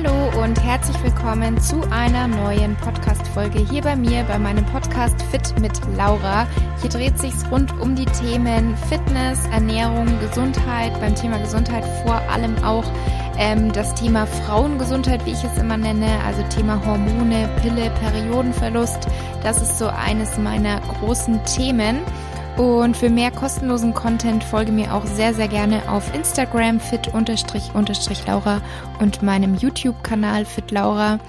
Hallo und herzlich willkommen zu einer neuen Podcast-Folge hier bei mir, bei meinem Podcast Fit mit Laura. Hier dreht sich rund um die Themen Fitness, Ernährung, Gesundheit. Beim Thema Gesundheit vor allem auch ähm, das Thema Frauengesundheit, wie ich es immer nenne, also Thema Hormone, Pille, Periodenverlust. Das ist so eines meiner großen Themen. Und für mehr kostenlosen Content folge mir auch sehr, sehr gerne auf Instagram fit-laura und meinem YouTube-Kanal fitlaura.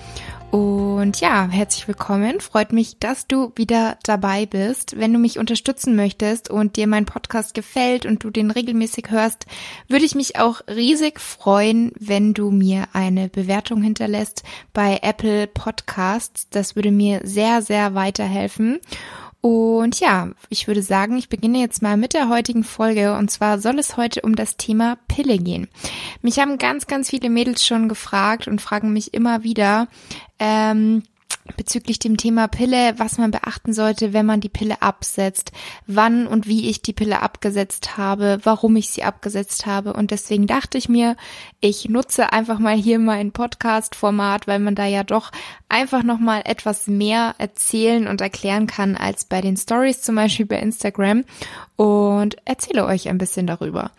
Und ja, herzlich willkommen. Freut mich, dass du wieder dabei bist. Wenn du mich unterstützen möchtest und dir mein Podcast gefällt und du den regelmäßig hörst, würde ich mich auch riesig freuen, wenn du mir eine Bewertung hinterlässt bei Apple Podcasts. Das würde mir sehr, sehr weiterhelfen. Und ja, ich würde sagen, ich beginne jetzt mal mit der heutigen Folge. Und zwar soll es heute um das Thema Pille gehen. Mich haben ganz, ganz viele Mädels schon gefragt und fragen mich immer wieder, ähm, bezüglich dem Thema Pille, was man beachten sollte, wenn man die Pille absetzt, wann und wie ich die Pille abgesetzt habe, warum ich sie abgesetzt habe. Und deswegen dachte ich mir, ich nutze einfach mal hier mein Podcast-Format, weil man da ja doch einfach nochmal etwas mehr erzählen und erklären kann als bei den Stories zum Beispiel bei Instagram und erzähle euch ein bisschen darüber.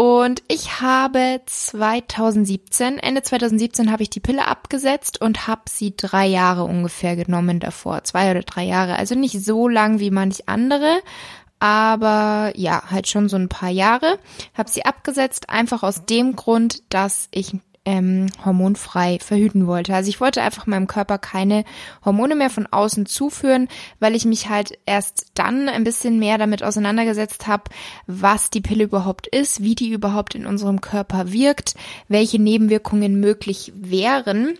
Und ich habe 2017, Ende 2017 habe ich die Pille abgesetzt und habe sie drei Jahre ungefähr genommen davor. Zwei oder drei Jahre. Also nicht so lang wie manch andere, aber ja, halt schon so ein paar Jahre. Habe sie abgesetzt, einfach aus dem Grund, dass ich ähm, hormonfrei verhüten wollte. Also ich wollte einfach meinem Körper keine Hormone mehr von außen zuführen, weil ich mich halt erst dann ein bisschen mehr damit auseinandergesetzt habe, was die Pille überhaupt ist, wie die überhaupt in unserem Körper wirkt, welche Nebenwirkungen möglich wären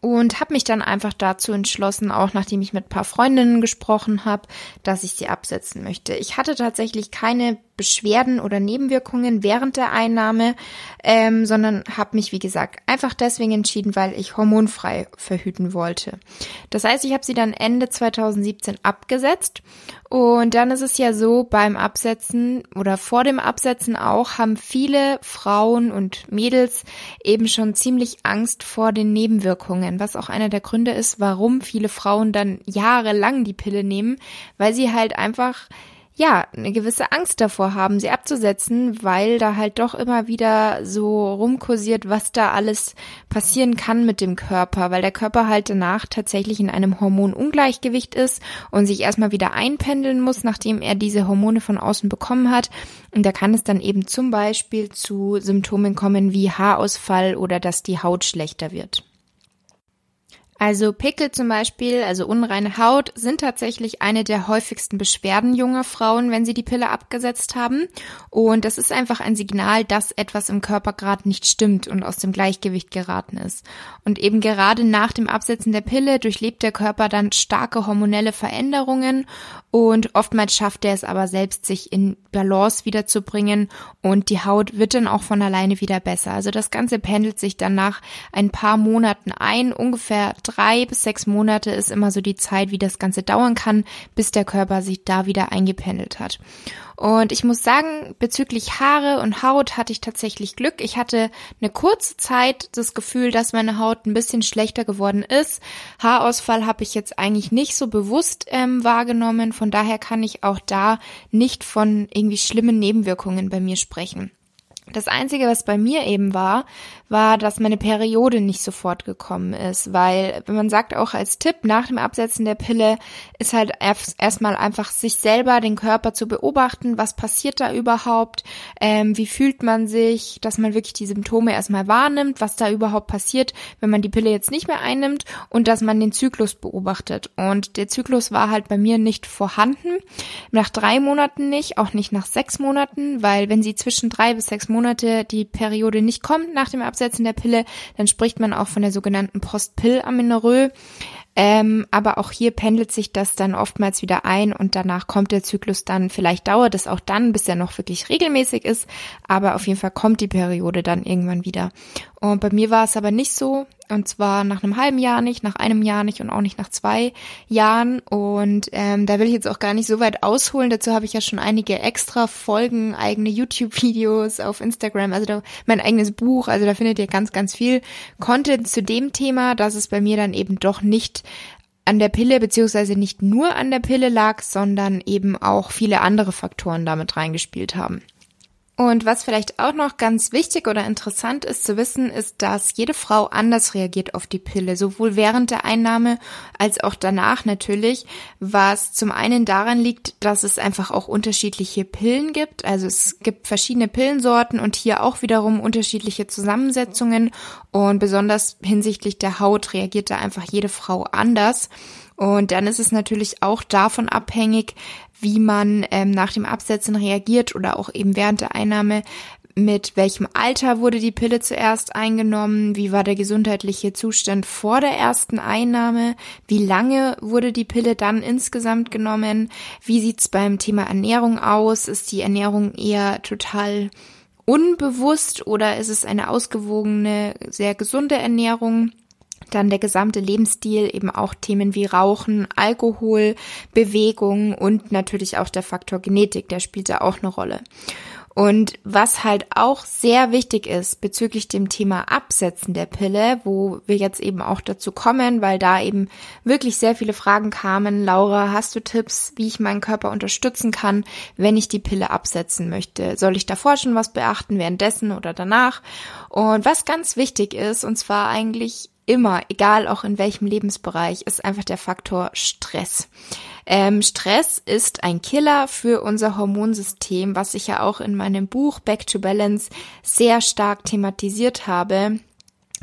und habe mich dann einfach dazu entschlossen, auch nachdem ich mit ein paar Freundinnen gesprochen habe, dass ich sie absetzen möchte. Ich hatte tatsächlich keine Beschwerden oder Nebenwirkungen während der Einnahme, ähm, sondern habe mich, wie gesagt, einfach deswegen entschieden, weil ich hormonfrei verhüten wollte. Das heißt, ich habe sie dann Ende 2017 abgesetzt und dann ist es ja so, beim Absetzen oder vor dem Absetzen auch haben viele Frauen und Mädels eben schon ziemlich Angst vor den Nebenwirkungen, was auch einer der Gründe ist, warum viele Frauen dann jahrelang die Pille nehmen, weil sie halt einfach ja, eine gewisse Angst davor haben, sie abzusetzen, weil da halt doch immer wieder so rumkursiert, was da alles passieren kann mit dem Körper, weil der Körper halt danach tatsächlich in einem Hormonungleichgewicht ist und sich erstmal wieder einpendeln muss, nachdem er diese Hormone von außen bekommen hat. Und da kann es dann eben zum Beispiel zu Symptomen kommen wie Haarausfall oder dass die Haut schlechter wird. Also Pickel zum Beispiel, also unreine Haut, sind tatsächlich eine der häufigsten Beschwerden junger Frauen, wenn sie die Pille abgesetzt haben. Und das ist einfach ein Signal, dass etwas im Körper gerade nicht stimmt und aus dem Gleichgewicht geraten ist. Und eben gerade nach dem Absetzen der Pille durchlebt der Körper dann starke hormonelle Veränderungen und oftmals schafft er es aber selbst, sich in Balance wiederzubringen und die Haut wird dann auch von alleine wieder besser. Also das Ganze pendelt sich dann nach ein paar Monaten ein, ungefähr drei bis sechs Monate ist immer so die Zeit, wie das Ganze dauern kann, bis der Körper sich da wieder eingependelt hat. Und ich muss sagen, bezüglich Haare und Haut hatte ich tatsächlich Glück. Ich hatte eine kurze Zeit das Gefühl, dass meine Haut ein bisschen schlechter geworden ist. Haarausfall habe ich jetzt eigentlich nicht so bewusst ähm, wahrgenommen. Von daher kann ich auch da nicht von irgendwie schlimmen Nebenwirkungen bei mir sprechen. Das Einzige, was bei mir eben war, war, dass meine Periode nicht sofort gekommen ist, weil, man sagt auch als Tipp, nach dem Absetzen der Pille ist halt erstmal einfach sich selber, den Körper zu beobachten, was passiert da überhaupt, ähm, wie fühlt man sich, dass man wirklich die Symptome erstmal wahrnimmt, was da überhaupt passiert, wenn man die Pille jetzt nicht mehr einnimmt und dass man den Zyklus beobachtet. Und der Zyklus war halt bei mir nicht vorhanden, nach drei Monaten nicht, auch nicht nach sechs Monaten, weil wenn sie zwischen drei bis sechs Monate die Periode nicht kommt nach dem Absetzen der Pille, dann spricht man auch von der sogenannten Postpill-Amenorrhoe. Ähm, aber auch hier pendelt sich das dann oftmals wieder ein und danach kommt der Zyklus dann, vielleicht dauert es auch dann, bis er noch wirklich regelmäßig ist, aber auf jeden Fall kommt die Periode dann irgendwann wieder. Und bei mir war es aber nicht so. Und zwar nach einem halben Jahr nicht, nach einem Jahr nicht und auch nicht nach zwei Jahren. Und ähm, da will ich jetzt auch gar nicht so weit ausholen. Dazu habe ich ja schon einige extra Folgen, eigene YouTube-Videos auf Instagram, also da, mein eigenes Buch. Also da findet ihr ganz, ganz viel Content zu dem Thema, dass es bei mir dann eben doch nicht an der Pille beziehungsweise nicht nur an der Pille lag, sondern eben auch viele andere Faktoren damit reingespielt haben. Und was vielleicht auch noch ganz wichtig oder interessant ist zu wissen, ist, dass jede Frau anders reagiert auf die Pille, sowohl während der Einnahme als auch danach natürlich, was zum einen daran liegt, dass es einfach auch unterschiedliche Pillen gibt. Also es gibt verschiedene Pillensorten und hier auch wiederum unterschiedliche Zusammensetzungen und besonders hinsichtlich der Haut reagiert da einfach jede Frau anders. Und dann ist es natürlich auch davon abhängig, wie man ähm, nach dem Absetzen reagiert oder auch eben während der Einnahme, mit welchem Alter wurde die Pille zuerst eingenommen, wie war der gesundheitliche Zustand vor der ersten Einnahme, wie lange wurde die Pille dann insgesamt genommen, wie sieht's beim Thema Ernährung aus, ist die Ernährung eher total unbewusst oder ist es eine ausgewogene, sehr gesunde Ernährung? Dann der gesamte Lebensstil, eben auch Themen wie Rauchen, Alkohol, Bewegung und natürlich auch der Faktor Genetik, der spielt da auch eine Rolle. Und was halt auch sehr wichtig ist bezüglich dem Thema Absetzen der Pille, wo wir jetzt eben auch dazu kommen, weil da eben wirklich sehr viele Fragen kamen. Laura, hast du Tipps, wie ich meinen Körper unterstützen kann, wenn ich die Pille absetzen möchte? Soll ich davor schon was beachten, währenddessen oder danach? Und was ganz wichtig ist, und zwar eigentlich immer, egal auch in welchem Lebensbereich, ist einfach der Faktor Stress. Ähm, Stress ist ein Killer für unser Hormonsystem, was ich ja auch in meinem Buch Back to Balance sehr stark thematisiert habe.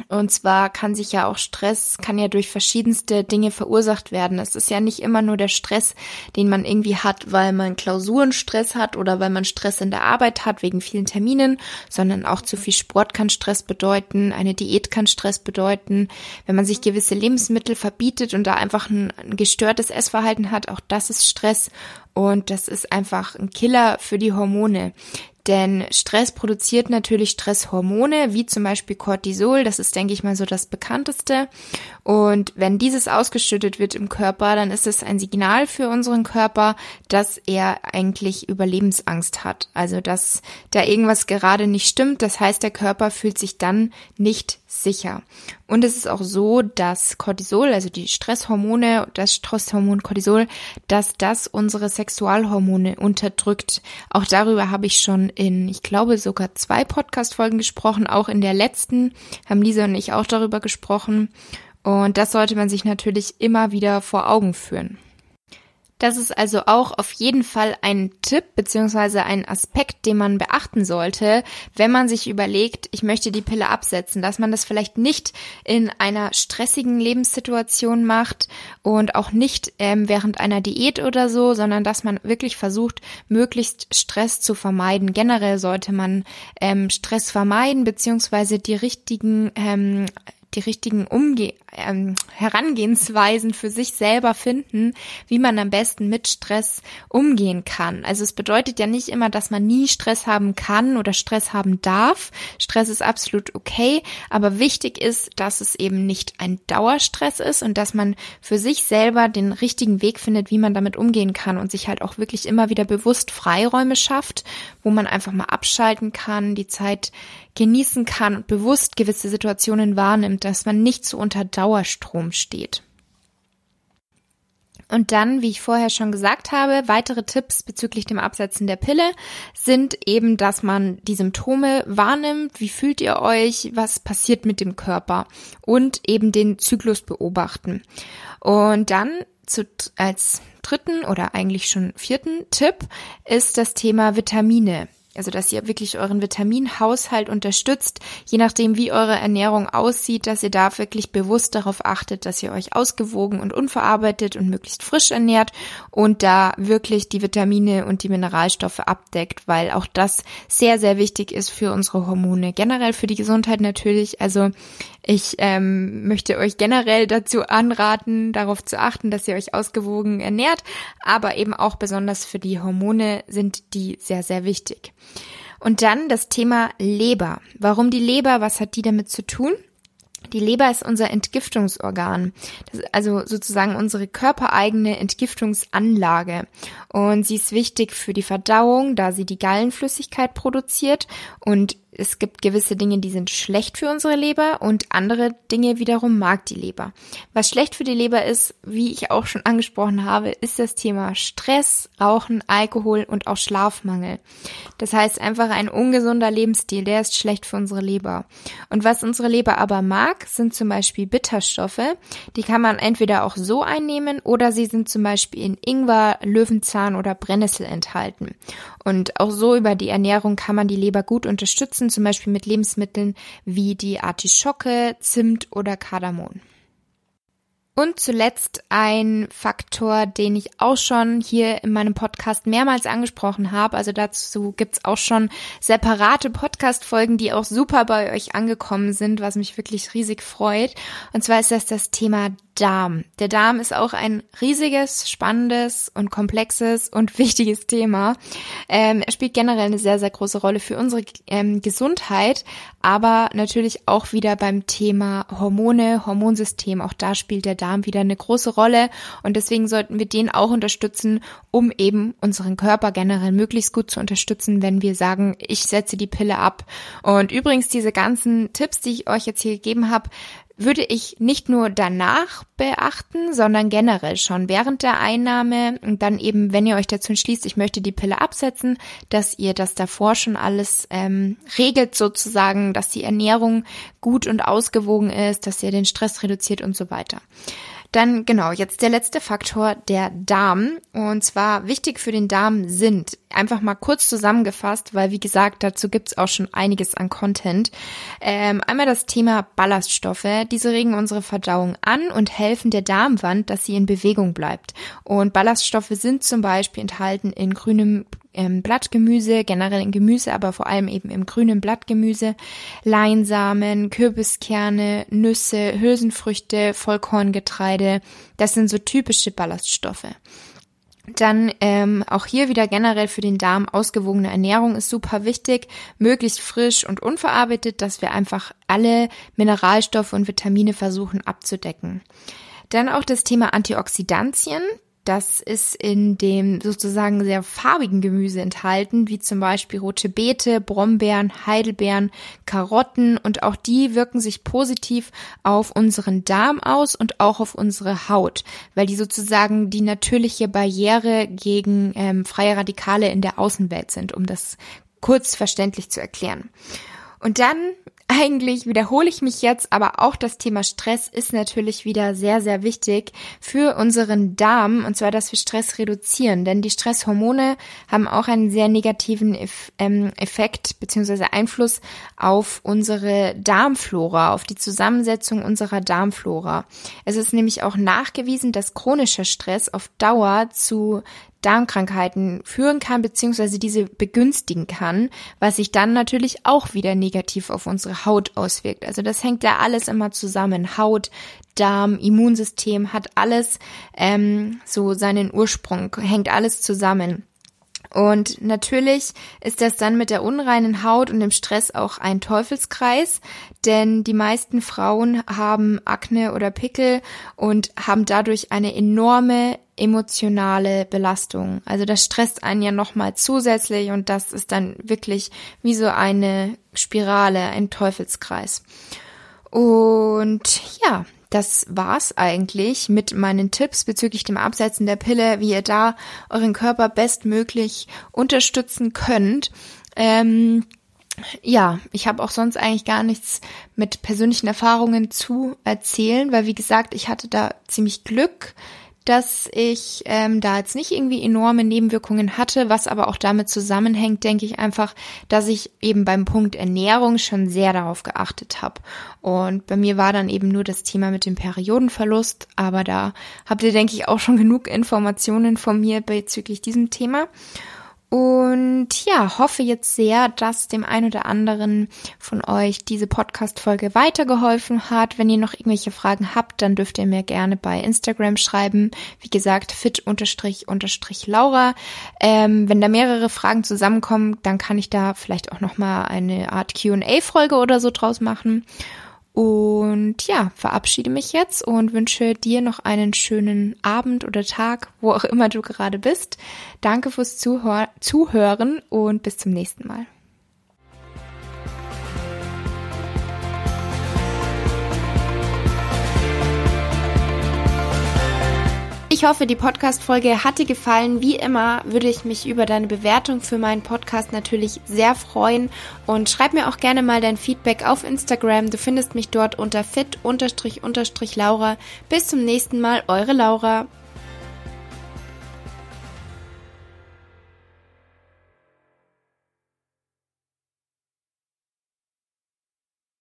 Und zwar kann sich ja auch Stress, kann ja durch verschiedenste Dinge verursacht werden. Es ist ja nicht immer nur der Stress, den man irgendwie hat, weil man Klausurenstress hat oder weil man Stress in der Arbeit hat wegen vielen Terminen, sondern auch zu viel Sport kann Stress bedeuten, eine Diät kann Stress bedeuten. Wenn man sich gewisse Lebensmittel verbietet und da einfach ein, gestörtes Essverhalten hat, auch das ist Stress. Und das ist einfach ein Killer für die Hormone. Denn Stress produziert natürlich Stresshormone, wie zum Beispiel Cortisol. Das ist, denke ich mal, so das bekannteste. Und wenn dieses ausgeschüttet wird im Körper, dann ist es ein Signal für unseren Körper, dass er eigentlich Überlebensangst hat. Also, dass da irgendwas gerade nicht stimmt. Das heißt, der Körper fühlt sich dann nicht sicher. Und es ist auch so, dass Cortisol, also die Stresshormone, das Stresshormon Cortisol, dass das unsere Sexualhormone unterdrückt. Auch darüber habe ich schon in, ich glaube, sogar zwei Podcast-Folgen gesprochen. Auch in der letzten haben Lisa und ich auch darüber gesprochen. Und das sollte man sich natürlich immer wieder vor Augen führen. Das ist also auch auf jeden Fall ein Tipp beziehungsweise ein Aspekt, den man beachten sollte, wenn man sich überlegt, ich möchte die Pille absetzen, dass man das vielleicht nicht in einer stressigen Lebenssituation macht und auch nicht ähm, während einer Diät oder so, sondern dass man wirklich versucht, möglichst Stress zu vermeiden. Generell sollte man ähm, Stress vermeiden beziehungsweise die richtigen ähm, die richtigen Umge ähm, Herangehensweisen für sich selber finden, wie man am besten mit Stress umgehen kann. Also es bedeutet ja nicht immer, dass man nie Stress haben kann oder Stress haben darf. Stress ist absolut okay, aber wichtig ist, dass es eben nicht ein Dauerstress ist und dass man für sich selber den richtigen Weg findet, wie man damit umgehen kann und sich halt auch wirklich immer wieder bewusst Freiräume schafft, wo man einfach mal abschalten kann, die Zeit genießen kann und bewusst gewisse Situationen wahrnimmt, dass man nicht so unter Dauerstrom steht. Und dann, wie ich vorher schon gesagt habe, weitere Tipps bezüglich dem Absetzen der Pille sind eben, dass man die Symptome wahrnimmt, wie fühlt ihr euch, was passiert mit dem Körper und eben den Zyklus beobachten. Und dann zu, als dritten oder eigentlich schon vierten Tipp ist das Thema Vitamine also dass ihr wirklich euren Vitaminhaushalt unterstützt, je nachdem wie eure Ernährung aussieht, dass ihr da wirklich bewusst darauf achtet, dass ihr euch ausgewogen und unverarbeitet und möglichst frisch ernährt und da wirklich die Vitamine und die Mineralstoffe abdeckt, weil auch das sehr, sehr wichtig ist für unsere Hormone, generell für die Gesundheit natürlich. Also ich ähm, möchte euch generell dazu anraten, darauf zu achten, dass ihr euch ausgewogen ernährt, aber eben auch besonders für die Hormone sind die sehr, sehr wichtig. Und dann das Thema Leber. Warum die Leber? Was hat die damit zu tun? Die Leber ist unser Entgiftungsorgan, also sozusagen unsere körpereigene Entgiftungsanlage. Und sie ist wichtig für die Verdauung, da sie die Gallenflüssigkeit produziert und es gibt gewisse Dinge, die sind schlecht für unsere Leber und andere Dinge wiederum mag die Leber. Was schlecht für die Leber ist, wie ich auch schon angesprochen habe, ist das Thema Stress, Rauchen, Alkohol und auch Schlafmangel. Das heißt einfach ein ungesunder Lebensstil, der ist schlecht für unsere Leber. Und was unsere Leber aber mag, sind zum Beispiel Bitterstoffe. Die kann man entweder auch so einnehmen oder sie sind zum Beispiel in Ingwer, Löwenzahn oder Brennnessel enthalten. Und auch so über die Ernährung kann man die Leber gut unterstützen unterstützen, zum Beispiel mit Lebensmitteln wie die Artischocke, Zimt oder Kardamom. Und zuletzt ein Faktor, den ich auch schon hier in meinem Podcast mehrmals angesprochen habe. Also dazu gibt's auch schon separate Podcast-Folgen, die auch super bei euch angekommen sind, was mich wirklich riesig freut. Und zwar ist das das Thema Darm. Der Darm ist auch ein riesiges, spannendes und komplexes und wichtiges Thema. Ähm, er spielt generell eine sehr, sehr große Rolle für unsere ähm, Gesundheit, aber natürlich auch wieder beim Thema Hormone, Hormonsystem. Auch da spielt der Darm wieder eine große Rolle und deswegen sollten wir den auch unterstützen, um eben unseren Körper generell möglichst gut zu unterstützen, wenn wir sagen, ich setze die Pille ab. Und übrigens diese ganzen Tipps, die ich euch jetzt hier gegeben habe, würde ich nicht nur danach beachten, sondern generell schon während der Einnahme und dann eben, wenn ihr euch dazu entschließt, ich möchte die Pille absetzen, dass ihr das davor schon alles ähm, regelt sozusagen, dass die Ernährung gut und ausgewogen ist, dass ihr den Stress reduziert und so weiter. Dann genau, jetzt der letzte Faktor, der Darm. Und zwar wichtig für den Darm sind, einfach mal kurz zusammengefasst, weil wie gesagt, dazu gibt's auch schon einiges an Content. Ähm, einmal das Thema Ballaststoffe. Diese regen unsere Verdauung an und helfen der Darmwand, dass sie in Bewegung bleibt. Und Ballaststoffe sind zum Beispiel enthalten in grünem ähm, Blattgemüse, generell in Gemüse, aber vor allem eben im grünen Blattgemüse, Leinsamen, Kürbiskerne, Nüsse, Hülsenfrüchte, Vollkorngetreide. Das sind so typische Ballaststoffe. Dann ähm, auch hier wieder generell für den Darm ausgewogene Ernährung ist super wichtig, möglichst frisch und unverarbeitet, dass wir einfach alle Mineralstoffe und Vitamine versuchen abzudecken. Dann auch das Thema Antioxidantien. Das ist in dem sozusagen sehr farbigen Gemüse enthalten, wie zum Beispiel rote Beete, Brombeeren, Heidelbeeren, Karotten und auch die wirken sich positiv auf unseren Darm aus und auch auf unsere Haut, weil die sozusagen die natürliche Barriere gegen ähm, freie Radikale in der Außenwelt sind, um das kurz verständlich zu erklären. Und dann eigentlich wiederhole ich mich jetzt, aber auch das Thema Stress ist natürlich wieder sehr, sehr wichtig für unseren Darm und zwar, dass wir Stress reduzieren, denn die Stresshormone haben auch einen sehr negativen ähm, Effekt bzw. Einfluss auf unsere Darmflora, auf die Zusammensetzung unserer Darmflora. Es ist nämlich auch nachgewiesen, dass chronischer Stress auf Dauer zu Darmkrankheiten führen kann, beziehungsweise diese begünstigen kann, was sich dann natürlich auch wieder negativ auf unsere Haut auswirkt. Also das hängt ja alles immer zusammen. Haut, Darm, Immunsystem hat alles ähm, so seinen Ursprung, hängt alles zusammen. Und natürlich ist das dann mit der unreinen Haut und dem Stress auch ein Teufelskreis, denn die meisten Frauen haben Akne oder Pickel und haben dadurch eine enorme emotionale Belastung. Also das stresst einen ja nochmal zusätzlich und das ist dann wirklich wie so eine Spirale, ein Teufelskreis. Und ja, das war's eigentlich mit meinen Tipps bezüglich dem Absetzen der Pille, wie ihr da euren Körper bestmöglich unterstützen könnt. Ähm, ja, ich habe auch sonst eigentlich gar nichts mit persönlichen Erfahrungen zu erzählen, weil wie gesagt, ich hatte da ziemlich Glück dass ich ähm, da jetzt nicht irgendwie enorme Nebenwirkungen hatte, was aber auch damit zusammenhängt, denke ich einfach, dass ich eben beim Punkt Ernährung schon sehr darauf geachtet habe. Und bei mir war dann eben nur das Thema mit dem Periodenverlust, aber da habt ihr, denke ich, auch schon genug Informationen von mir bezüglich diesem Thema. Und ja, hoffe jetzt sehr, dass dem ein oder anderen von euch diese Podcast-Folge weitergeholfen hat. Wenn ihr noch irgendwelche Fragen habt, dann dürft ihr mir gerne bei Instagram schreiben. Wie gesagt, fit-laura. Ähm, wenn da mehrere Fragen zusammenkommen, dann kann ich da vielleicht auch nochmal eine Art Q&A-Folge oder so draus machen. Und ja, verabschiede mich jetzt und wünsche dir noch einen schönen Abend oder Tag, wo auch immer du gerade bist. Danke fürs Zuhör Zuhören und bis zum nächsten Mal. Ich hoffe, die Podcast-Folge hat dir gefallen. Wie immer würde ich mich über deine Bewertung für meinen Podcast natürlich sehr freuen und schreib mir auch gerne mal dein Feedback auf Instagram. Du findest mich dort unter fit-laura. Bis zum nächsten Mal, eure Laura.